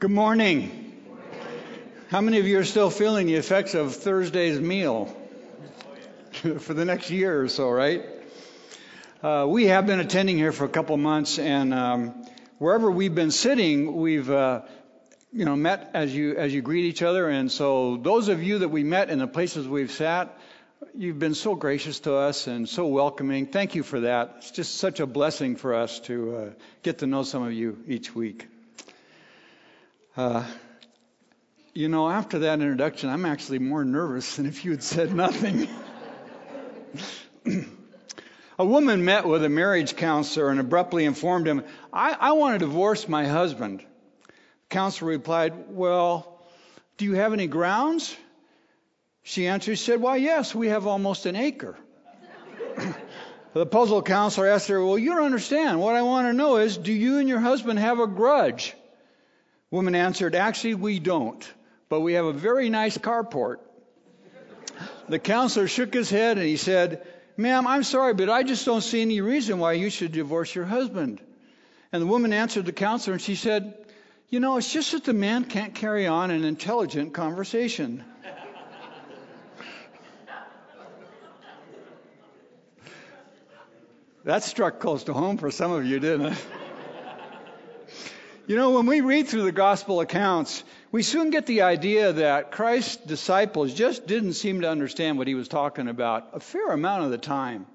Good morning. How many of you are still feeling the effects of Thursday's meal for the next year or so, right? Uh, we have been attending here for a couple months, and um, wherever we've been sitting, we've uh, you know met as you as you greet each other. And so, those of you that we met in the places we've sat, you've been so gracious to us and so welcoming. Thank you for that. It's just such a blessing for us to uh, get to know some of you each week. Uh, you know, after that introduction, I'm actually more nervous than if you had said nothing. a woman met with a marriage counselor and abruptly informed him, I, I want to divorce my husband. The counselor replied, Well, do you have any grounds? She answered, said, Why, yes, we have almost an acre. the puzzled counselor asked her, Well, you don't understand. What I want to know is, do you and your husband have a grudge? Woman answered, Actually, we don't, but we have a very nice carport. The counselor shook his head and he said, Ma'am, I'm sorry, but I just don't see any reason why you should divorce your husband. And the woman answered the counselor and she said, You know, it's just that the man can't carry on an intelligent conversation. that struck close to home for some of you, didn't it? You know, when we read through the gospel accounts, we soon get the idea that Christ's disciples just didn't seem to understand what he was talking about a fair amount of the time.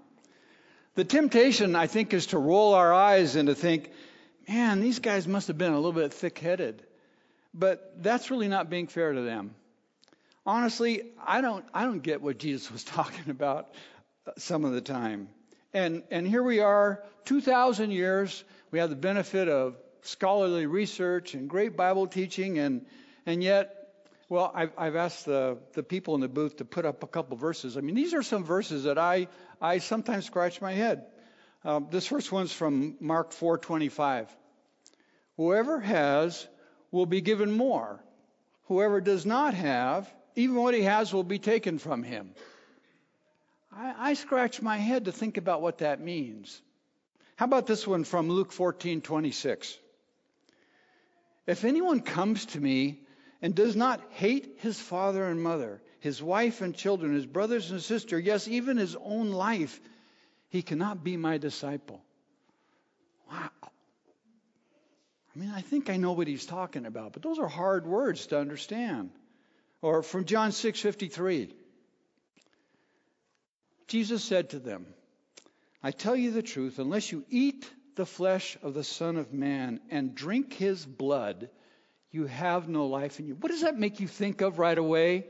The temptation, I think, is to roll our eyes and to think, man, these guys must have been a little bit thick headed. But that's really not being fair to them. Honestly, I don't, I don't get what Jesus was talking about some of the time. And, and here we are, 2,000 years. We have the benefit of scholarly research and great Bible teaching, and and yet, well, I've, I've asked the the people in the booth to put up a couple verses. I mean, these are some verses that I I sometimes scratch my head. Um, this first one's from Mark 4:25. Whoever has will be given more. Whoever does not have, even what he has will be taken from him. I, I scratch my head to think about what that means. How about this one from Luke 14:26? If anyone comes to me and does not hate his father and mother, his wife and children, his brothers and sister, yes, even his own life, he cannot be my disciple. Wow. I mean, I think I know what he's talking about, but those are hard words to understand. Or from John 6:53. Jesus said to them, I tell you the truth, unless you eat the flesh of the Son of Man and drink his blood, you have no life in you. What does that make you think of right away?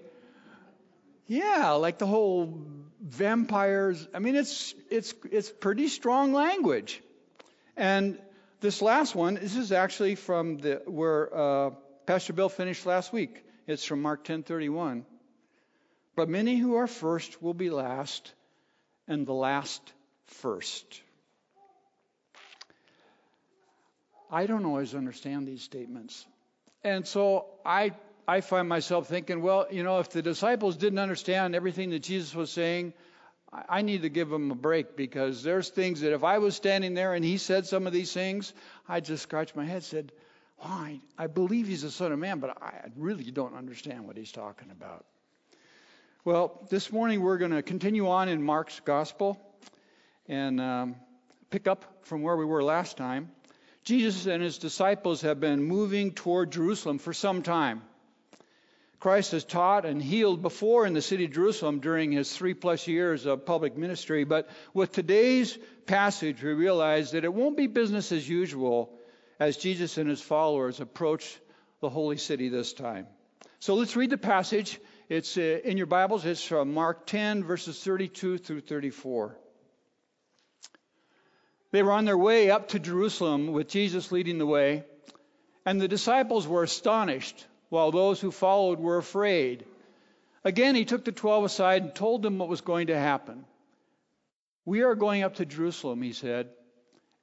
Yeah, like the whole vampires. I mean, it's it's it's pretty strong language. And this last one, this is actually from the where uh, Pastor Bill finished last week. It's from Mark 10:31. But many who are first will be last, and the last first. I don't always understand these statements. And so I I find myself thinking, well, you know, if the disciples didn't understand everything that Jesus was saying, I, need to give them a break because there's things that if I was standing there and he said some of these things, I'd just scratch my head, said, why? I believe he's the Son of Man, but I really don't understand what he's talking about. Well, this morning we're going to continue on in Mark's Gospel and um, pick up from where we were last time. Jesus and his disciples have been moving toward Jerusalem for some time. Christ has taught and healed before in the city of Jerusalem during his three plus years of public ministry, but with today's passage, we realize that it won't be business as usual as Jesus and his followers approach the holy city this time. So let's read the passage. It's uh, in your Bibles, it's from Mark 10, verses 32 through 34. They were on their way up to Jerusalem with Jesus leading the way, and the disciples were astonished, while those who followed were afraid. Again, he took the twelve aside and told them what was going to happen. We are going up to Jerusalem, he said,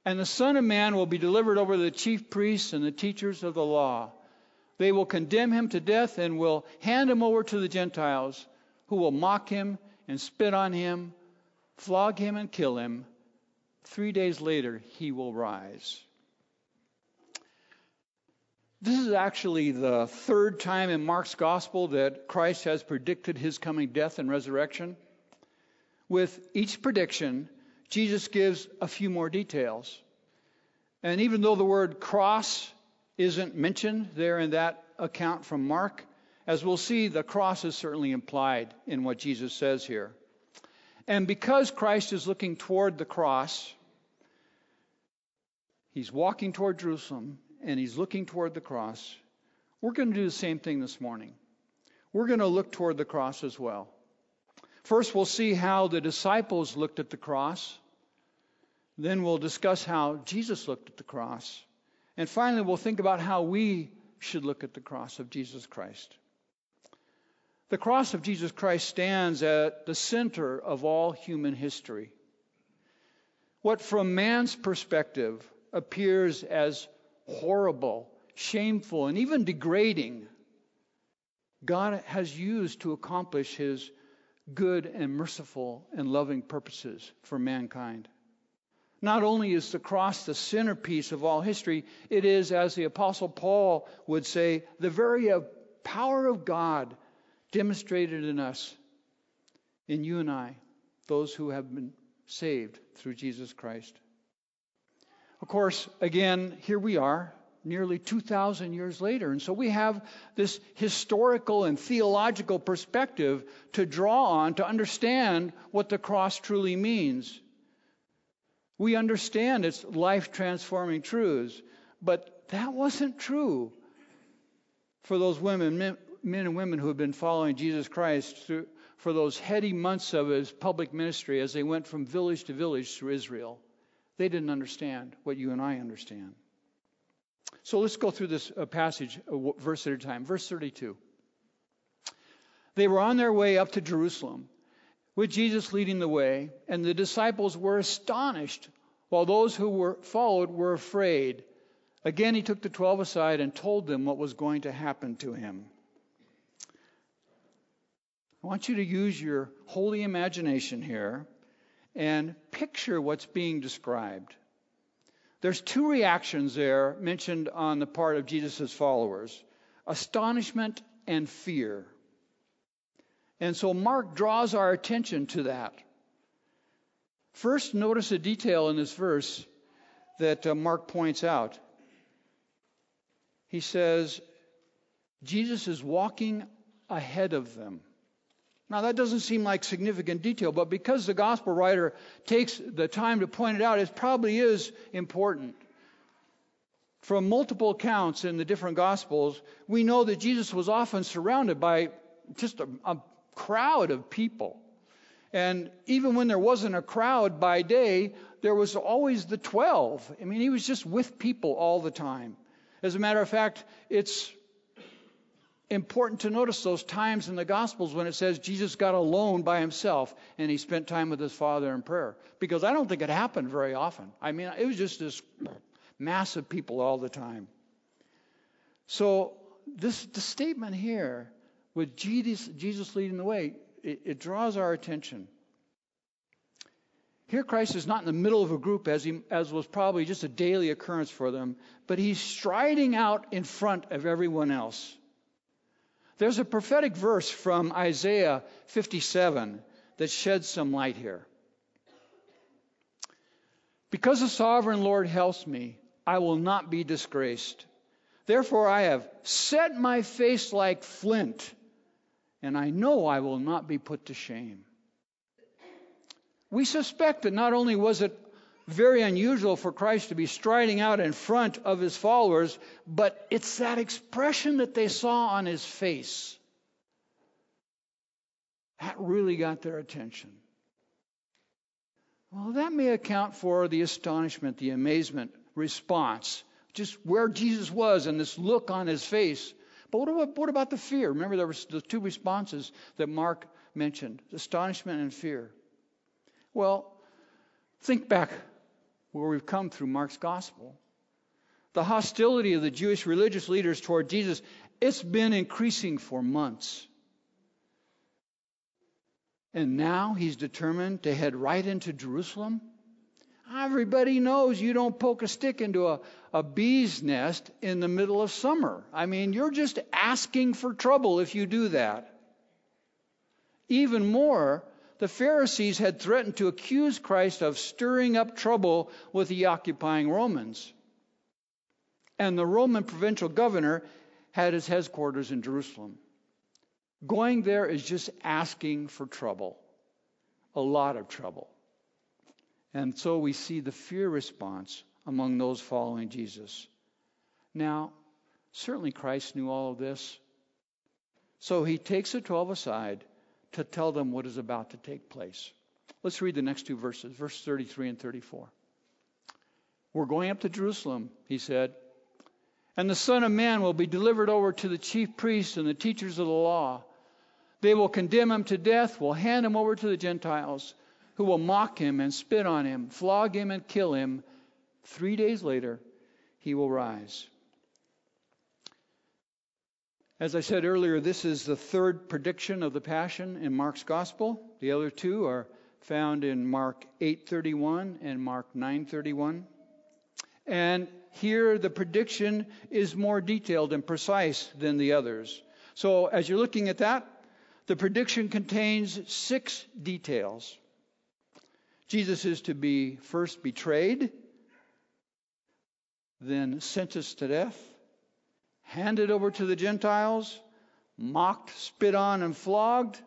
and the Son of Man will be delivered over to the chief priests and the teachers of the law. They will condemn him to death and will hand him over to the Gentiles, who will mock him and spit on him, flog him and kill him Three days later, he will rise. This is actually the third time in Mark's gospel that Christ has predicted his coming death and resurrection. With each prediction, Jesus gives a few more details. And even though the word cross isn't mentioned there in that account from Mark, as we'll see, the cross is certainly implied in what Jesus says here. And because Christ is looking toward the cross, he's walking toward Jerusalem and he's looking toward the cross. We're going to do the same thing this morning. We're going to look toward the cross as well. First, we'll see how the disciples looked at the cross. Then we'll discuss how Jesus looked at the cross. And finally, we'll think about how we should look at the cross of Jesus Christ. The cross of Jesus Christ stands at the center of all human history. What, from man's perspective, appears as horrible, shameful, and even degrading, God has used to accomplish his good and merciful and loving purposes for mankind. Not only is the cross the centerpiece of all history, it is, as the Apostle Paul would say, the very power of God demonstrated in us, in you and I, those who have been saved through Jesus Christ. Of course, again, here we are, nearly 2,000 years later. And so we have this historical and theological perspective to draw on to understand what the cross truly means. We understand its life transforming truths, but that wasn't true for those women, men, and women who have been following Jesus Christ through, for those heady months of his public ministry as they went from village to village through Israel. They didn't understand what you and I understand. So let's go through this uh, passage, uh, verse at a time. Verse 32. They were on their way up to Jerusalem, with Jesus leading the way, and the disciples were astonished, while those who were followed were afraid. Again, he took the twelve aside and told them what was going to happen to him. I want you to use your holy imagination here and picture what's being described. There's two reactions there mentioned on the part of Jesus' followers astonishment and fear. And so Mark draws our attention to that. First, notice a detail in this verse that uh, Mark points out. He says, Jesus is walking ahead of them. Now, that doesn't seem like significant detail, but because the gospel writer takes the time to point it out, it probably is important. From multiple accounts in the different gospels, we know that Jesus was often surrounded by just a, a crowd of people. And even when there wasn't a crowd by day, there was always the 12. I mean, he was just with people all the time. As a matter of fact, it's important to notice those times in the Gospels when it says Jesus got alone by himself and he spent time with his Father in prayer. Because I don't think it happened very often. I mean, it was just this mass of people all the time. So, this the statement here with Jesus, Jesus leading the way, it, it draws our attention. Here, Christ is not in the middle of a group as, he, as was probably just a daily occurrence for them, but he's striding out in front of everyone else. There's a prophetic verse from Isaiah 57 that sheds some light here. Because the sovereign Lord helps me, I will not be disgraced. Therefore, I have set my face like flint, and I know I will not be put to shame. We suspect that not only was it very unusual for Christ to be striding out in front of his followers, but it's that expression that they saw on his face that really got their attention. Well, that may account for the astonishment, the amazement response, just where Jesus was and this look on his face. But what about, what about the fear? Remember, there were the two responses that Mark mentioned astonishment and fear. Well, think back where we've come through Mark's gospel. The hostility of the Jewish religious leaders toward Jesus, it's been increasing for months. And now he's determined to head right into Jerusalem. Everybody knows you don't poke a stick into a, a bee's nest in the middle of summer. I mean, you're just asking for trouble if you do that. Even more, the Pharisees had threatened to accuse Christ of stirring up trouble with the occupying Romans. And the Roman provincial governor had his headquarters in Jerusalem. Going there is just asking for trouble, a lot of trouble. And so we see the fear response among those following Jesus. Now, certainly Christ knew all of this. So he takes the 12 aside to tell them what is about to take place. Let's read the next two verses, verse 33 and 34. We're going up to Jerusalem, he said, and the Son of Man will be delivered over to the chief priests and the teachers of the law. They will condemn him to death, will hand him over to the Gentiles, who will mock him and spit on him, flog him and kill him. Three days later, he will rise. As I said earlier, this is the third prediction of the Passion in Mark's Gospel. The other two are found in Mark 8:31 and Mark 9:31. And here the prediction is more detailed and precise than the others. So as you're looking at that, the prediction contains six details. Jesus is to be first betrayed, then sentenced to death, handed over to the Gentiles, mocked, spit on, and flogged,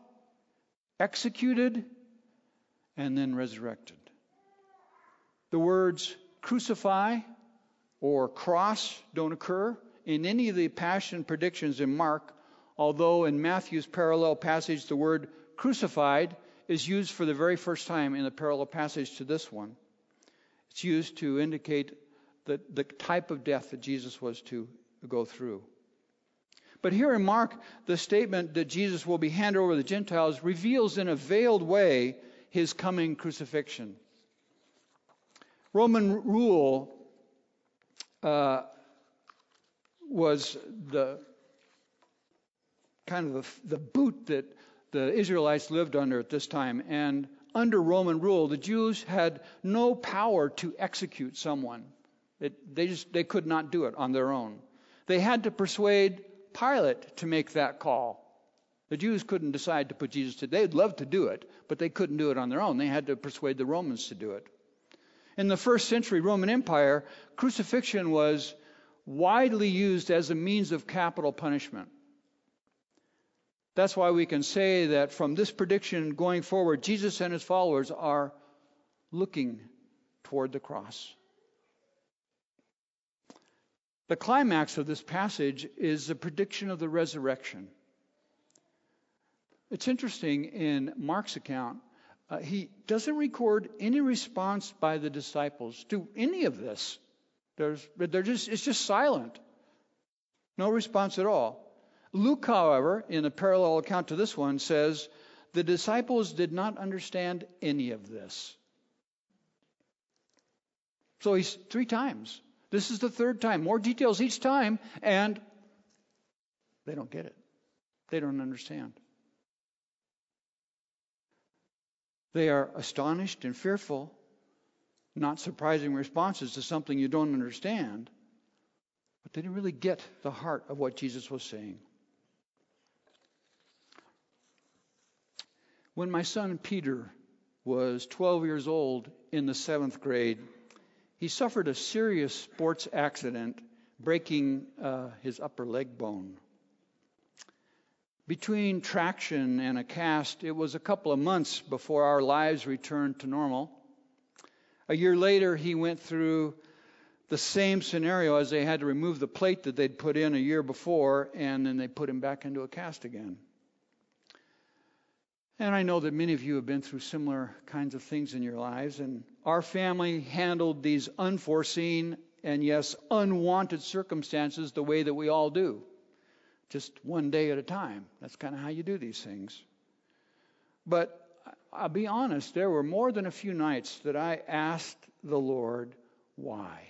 executed, and then resurrected. The words crucify or cross don't occur in any of the passion predictions in Mark, although in Matthew's parallel passage the word crucified is used for the very first time in the parallel passage to this one. It's used to indicate the, the type of death that Jesus was to go through. But here in Mark, the statement that Jesus will be handed over to the Gentiles reveals in a veiled way his coming crucifixion. Roman rule uh, was the kind of the, the boot that the Israelites lived under at this time. And under Roman rule, the Jews had no power to execute someone. It, they just they could not do it on their own. They had to persuade Pilate to make that call. The Jews couldn't decide to put Jesus to. Death. They'd love to do it, but they couldn't do it on their own. They had to persuade the Romans to do it. In the first century Roman Empire, crucifixion was widely used as a means of capital punishment. That's why we can say that from this prediction going forward, Jesus and his followers are looking toward the cross. The climax of this passage is the prediction of the resurrection. It's interesting in Mark's account, uh, he doesn't record any response by the disciples to any of this. There's, they're just, it's just silent. No response at all. Luke, however, in a parallel account to this one, says the disciples did not understand any of this. So he's three times. This is the third time. More details each time, and they don't get it. They don't understand. They are astonished and fearful, not surprising responses to something you don't understand, but they didn't really get the heart of what Jesus was saying. When my son Peter was 12 years old in the seventh grade, he suffered a serious sports accident, breaking uh, his upper leg bone. Between traction and a cast, it was a couple of months before our lives returned to normal. A year later, he went through the same scenario as they had to remove the plate that they'd put in a year before, and then they put him back into a cast again. And I know that many of you have been through similar kinds of things in your lives, and our family handled these unforeseen and, yes, unwanted circumstances the way that we all do just one day at a time. That's kind of how you do these things. But I'll be honest, there were more than a few nights that I asked the Lord why.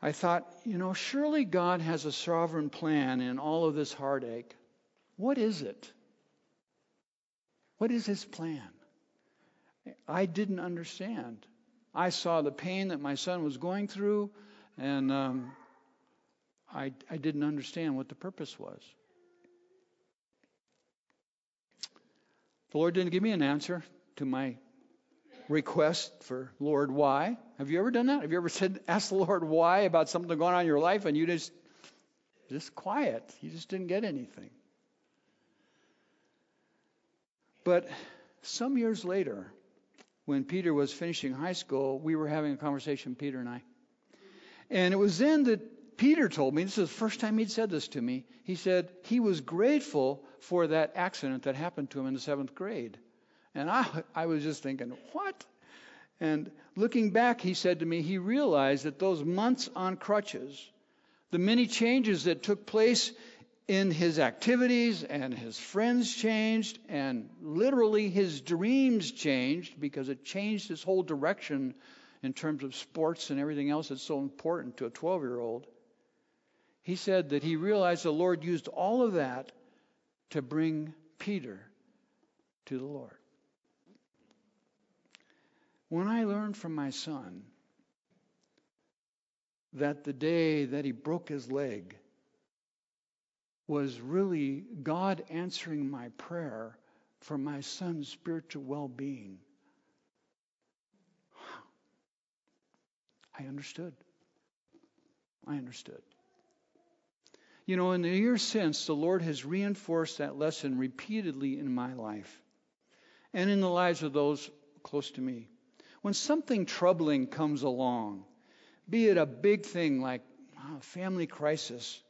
I thought, you know, surely God has a sovereign plan in all of this heartache. What is it? What is his plan? I didn't understand. I saw the pain that my son was going through, and um, I, I didn't understand what the purpose was. The Lord didn't give me an answer to my request for Lord why. Have you ever done that? Have you ever said ask the Lord why about something going on in your life and you just just quiet. You just didn't get anything. But some years later, when Peter was finishing high school, we were having a conversation, Peter and I. And it was then that Peter told me, this is the first time he'd said this to me, he said he was grateful for that accident that happened to him in the seventh grade. And I, I was just thinking, what? And looking back, he said to me, he realized that those months on crutches, the many changes that took place in his activities and his friends changed and literally his dreams changed because it changed his whole direction in terms of sports and everything else that's so important to a 12 year old. He said that he realized the Lord used all of that to bring Peter to the Lord. When I learned from my son that the day that he broke his leg was really God answering my prayer for my son's spiritual well being, I understood. I understood. You know, in the years since, the Lord has reinforced that lesson repeatedly in my life and in the lives of those close to me. When something troubling comes along, be it a big thing like a family crisis,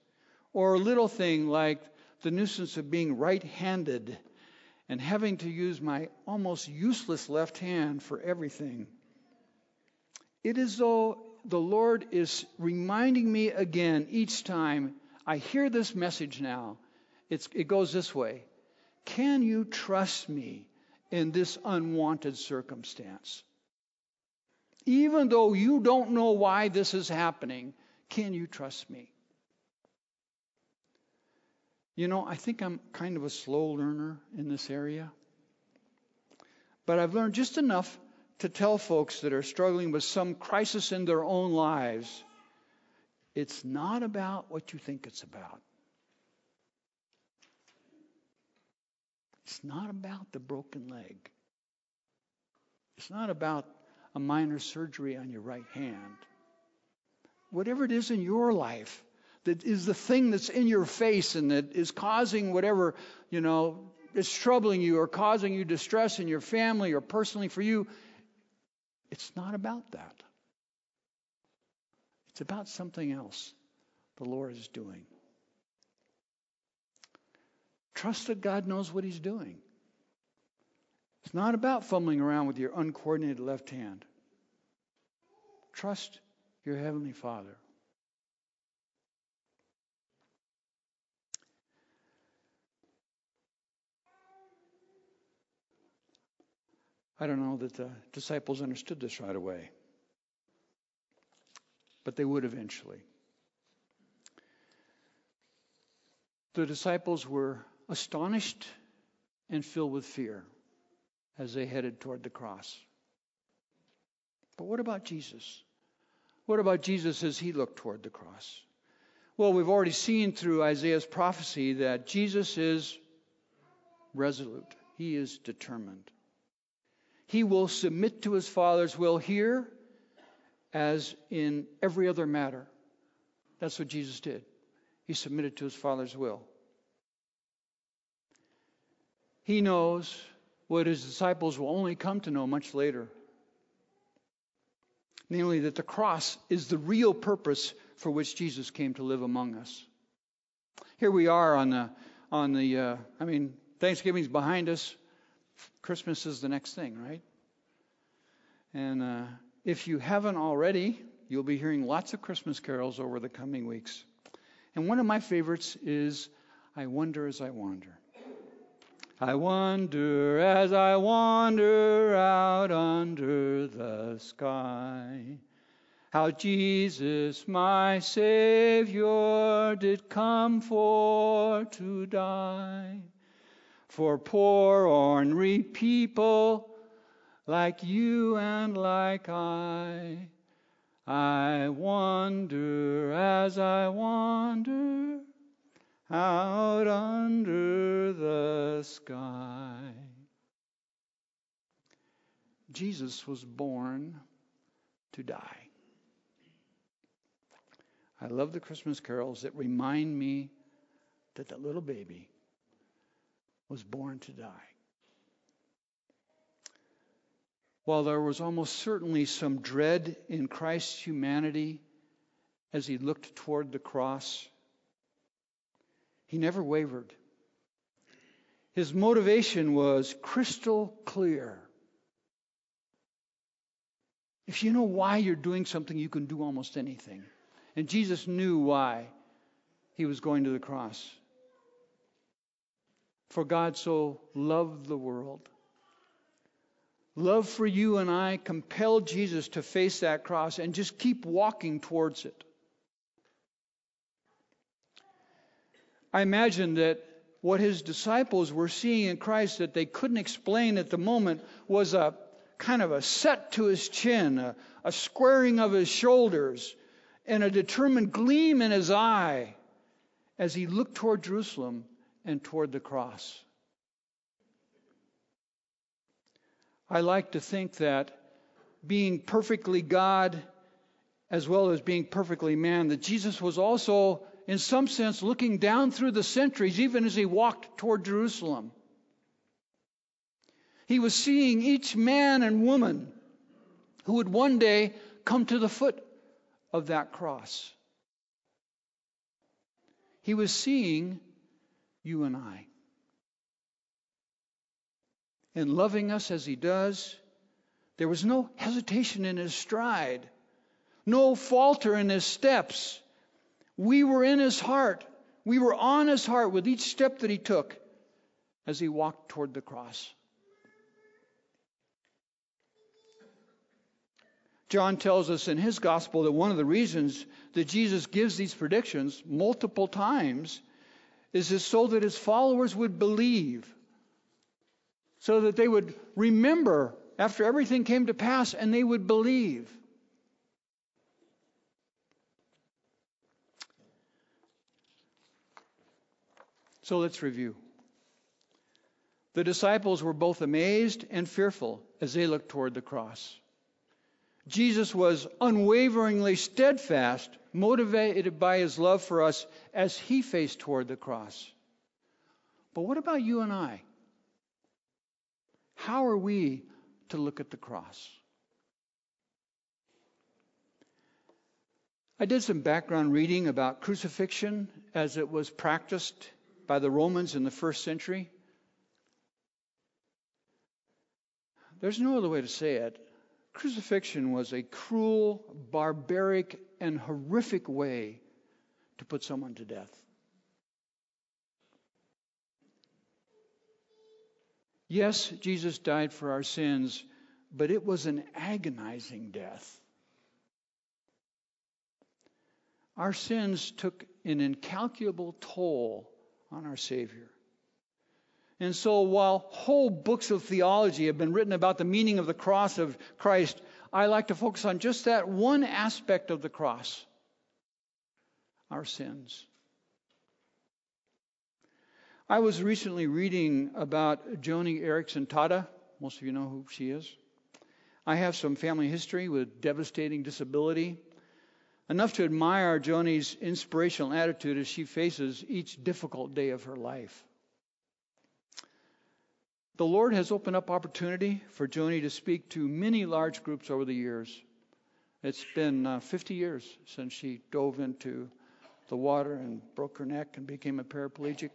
or a little thing like the nuisance of being right handed and having to use my almost useless left hand for everything, it is though the Lord is reminding me again each time I hear this message now. It's, it goes this way Can you trust me in this unwanted circumstance? Even though you don't know why this is happening, can you trust me? You know, I think I'm kind of a slow learner in this area. But I've learned just enough to tell folks that are struggling with some crisis in their own lives it's not about what you think it's about. It's not about the broken leg. It's not about a minor surgery on your right hand. Whatever it is in your life that is the thing that's in your face and that is causing whatever, you know, is troubling you or causing you distress in your family or personally for you, it's not about that. It's about something else the Lord is doing. Trust that God knows what He's doing. It's not about fumbling around with your uncoordinated left hand. Trust your Heavenly Father. I don't know that the disciples understood this right away, but they would eventually. The disciples were astonished and filled with fear as they headed toward the cross. But what about Jesus? What about Jesus as he looked toward the cross? Well, we've already seen through Isaiah's prophecy that Jesus is resolute, he is determined. He will submit to his Father's will here as in every other matter. That's what Jesus did. He submitted to his Father's will. He knows what his disciples will only come to know much later namely, that the cross is the real purpose for which Jesus came to live among us. Here we are on the, on the uh, I mean, Thanksgiving's behind us. Christmas is the next thing, right? And uh, if you haven't already, you'll be hearing lots of Christmas carols over the coming weeks. And one of my favorites is I Wonder as I Wander. I wonder as I wander out under the sky, how Jesus, my Savior, did come for to die. For poor ornery people like you and like I. I wonder as I wander out under the sky. Jesus was born to die. I love the Christmas carols that remind me that that little baby was born to die. While there was almost certainly some dread in Christ's humanity as he looked toward the cross, he never wavered. His motivation was crystal clear. If you know why you're doing something, you can do almost anything. And Jesus knew why he was going to the cross. For God so loved the world. Love for you and I compelled Jesus to face that cross and just keep walking towards it. I imagine that what his disciples were seeing in Christ that they couldn't explain at the moment was a kind of a set to his chin, a, a squaring of his shoulders, and a determined gleam in his eye as he looked toward Jerusalem and toward the cross. I like to think that being perfectly God as well as being perfectly man, that Jesus was also, in some sense, looking down through the centuries, even as he walked toward Jerusalem. He was seeing each man and woman who would one day come to the foot of that cross. He was seeing you and I. And loving us as He does, there was no hesitation in His stride, no falter in His steps. We were in His heart. We were on His heart with each step that He took as He walked toward the cross. John tells us in his gospel that one of the reasons that Jesus gives these predictions multiple times is so that his followers would believe, so that they would remember after everything came to pass and they would believe. So let's review. The disciples were both amazed and fearful as they looked toward the cross. Jesus was unwaveringly steadfast, motivated by his love for us as he faced toward the cross. But what about you and I? How are we to look at the cross? I did some background reading about crucifixion as it was practiced by the Romans in the first century. There's no other way to say it. Crucifixion was a cruel, barbaric, and horrific way to put someone to death. Yes, Jesus died for our sins, but it was an agonizing death. Our sins took an incalculable toll on our Savior. And so, while whole books of theology have been written about the meaning of the cross of Christ, I like to focus on just that one aspect of the cross our sins. I was recently reading about Joni Eareckson Tada. Most of you know who she is. I have some family history with devastating disability. Enough to admire Joni's inspirational attitude as she faces each difficult day of her life. The Lord has opened up opportunity for Joni to speak to many large groups over the years. It's been uh, 50 years since she dove into the water and broke her neck and became a paraplegic.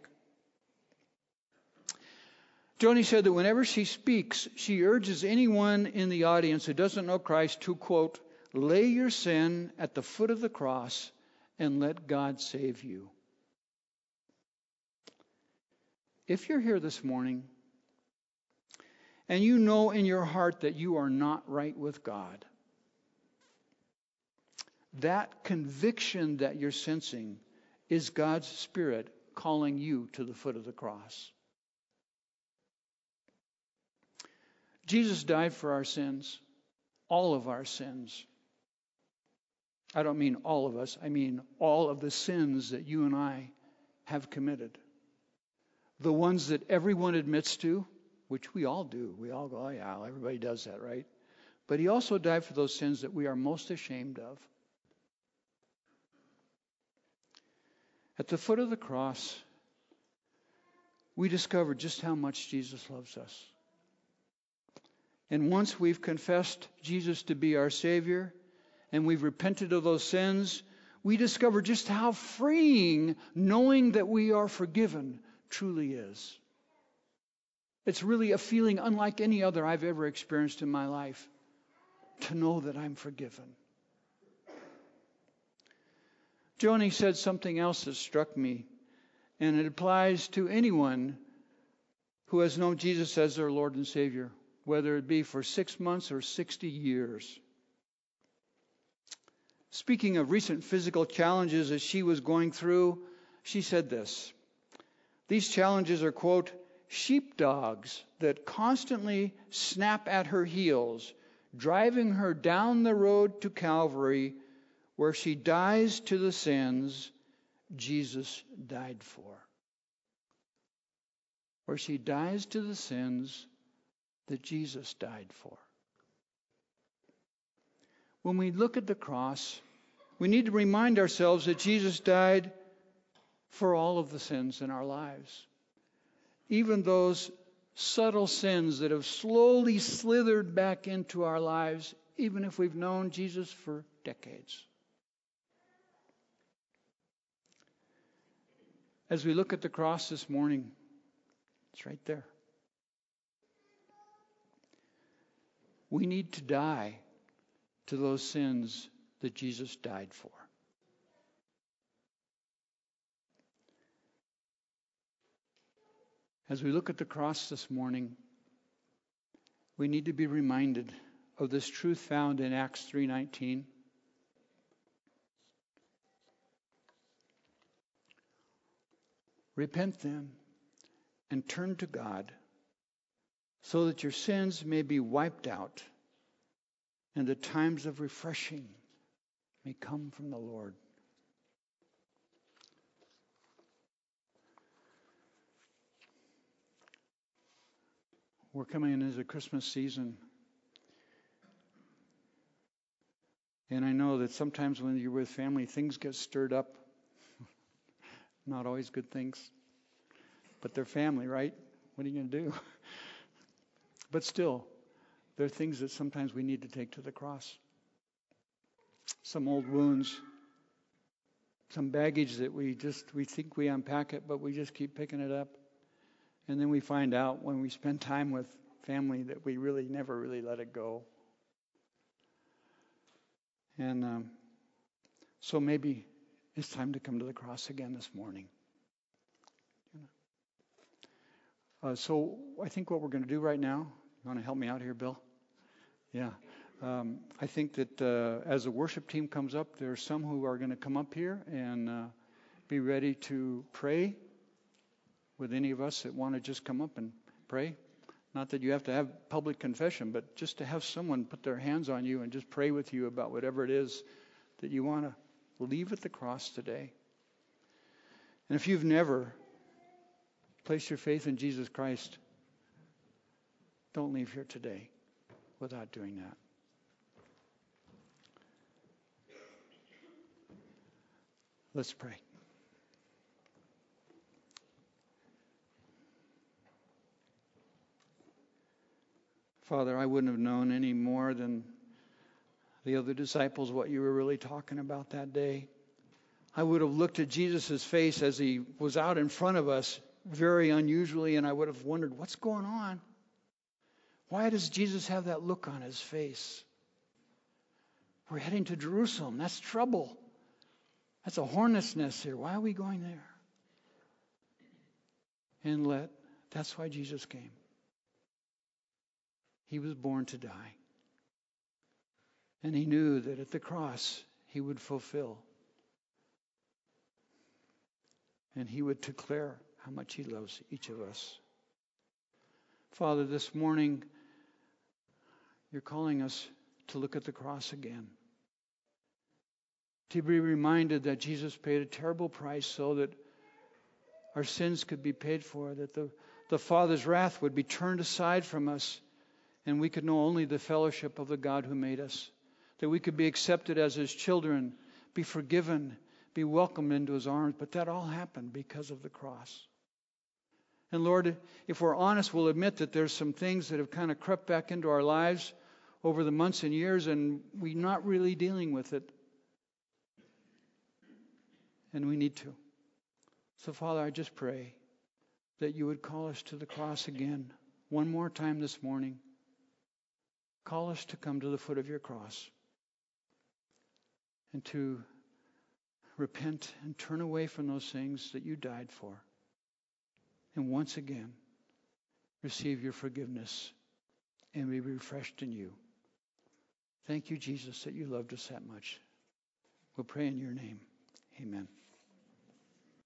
Joni said that whenever she speaks, she urges anyone in the audience who doesn't know Christ to, quote, lay your sin at the foot of the cross and let God save you. If you're here this morning and you know in your heart that you are not right with God, that conviction that you're sensing is God's Spirit calling you to the foot of the cross. Jesus died for our sins, all of our sins. I don't mean all of us, I mean all of the sins that you and I have committed. The ones that everyone admits to, which we all do. We all go, oh, yeah, everybody does that, right? But he also died for those sins that we are most ashamed of. At the foot of the cross, we discover just how much Jesus loves us. And once we've confessed Jesus to be our Savior and we've repented of those sins, we discover just how freeing knowing that we are forgiven truly is. It's really a feeling unlike any other I've ever experienced in my life to know that I'm forgiven. Joni said something else that struck me, and it applies to anyone who has known Jesus as their Lord and Savior, whether it be for six months or 60 years. Speaking of recent physical challenges that she was going through, she said this These challenges are, quote, sheepdogs that constantly snap at her heels, driving her down the road to Calvary, where she dies to the sins Jesus died for. Where she dies to the sins that Jesus died for. When we look at the cross, we need to remind ourselves that Jesus died for all of the sins in our lives. Even those subtle sins that have slowly slithered back into our lives, even if we've known Jesus for decades. As we look at the cross this morning, it's right there. We need to die to those sins that Jesus died for. As we look at the cross this morning, we need to be reminded of this truth found in Acts 3:19. Repent then and turn to God so that your sins may be wiped out and the times of refreshing may come from the Lord. We're coming into the Christmas season. And I know that sometimes when you're with family, things get stirred up. Not always good things. But they're family, right? What are you going to do? but still, there are things that sometimes we need to take to the cross. Some old wounds, some baggage that we just we think we unpack it, but we just keep picking it up. And then we find out when we spend time with family that we really never really let it go. And um, so maybe it's time to come to the cross again this morning. Uh, so I think what we're going to do right now, you want to help me out here, Bill? Yeah. Um, I think that uh, as the worship team comes up, there are some who are going to come up here and uh, be ready to pray with any of us that want to just come up and pray. Not that you have to have public confession, but just to have someone put their hands on you and just pray with you about whatever it is that you want to leave at the cross today. And if you've never placed your faith in Jesus Christ, don't leave here today without doing that. Let's pray. Father, I wouldn't have known any more than the other disciples what you were really talking about that day. I would have looked at Jesus' face as he was out in front of us very unusually, and I would have wondered, what's going on? Why does Jesus have that look on his face? We're heading to Jerusalem. That's trouble. That's a hornet's nest here. Why are we going there? And let that's why Jesus came. He was born to die. And he knew that at the cross he would fulfill. And he would declare how much he loves each of us. Father, this morning, You're calling us to look at the cross again. To be reminded that Jesus paid a terrible price so that our sins could be paid for, that the, the Father's wrath would be turned aside from us, and we could know only the fellowship of the God who made us, that we could be accepted as His children, be forgiven, be welcomed into His arms. But that all happened because of the cross. And Lord, if we're honest, we'll admit that there's some things that have kind of crept back into our lives over the months and years, and we're not really dealing with it. And we need to. So, Father, I just pray that you would call us to the cross again, one more time this morning. Call us to come to the foot of your cross and to repent and turn away from those things that you died for. And once again, receive your forgiveness and be refreshed in you. Thank you, Jesus, that you loved us that much. We'll pray in your name. Amen.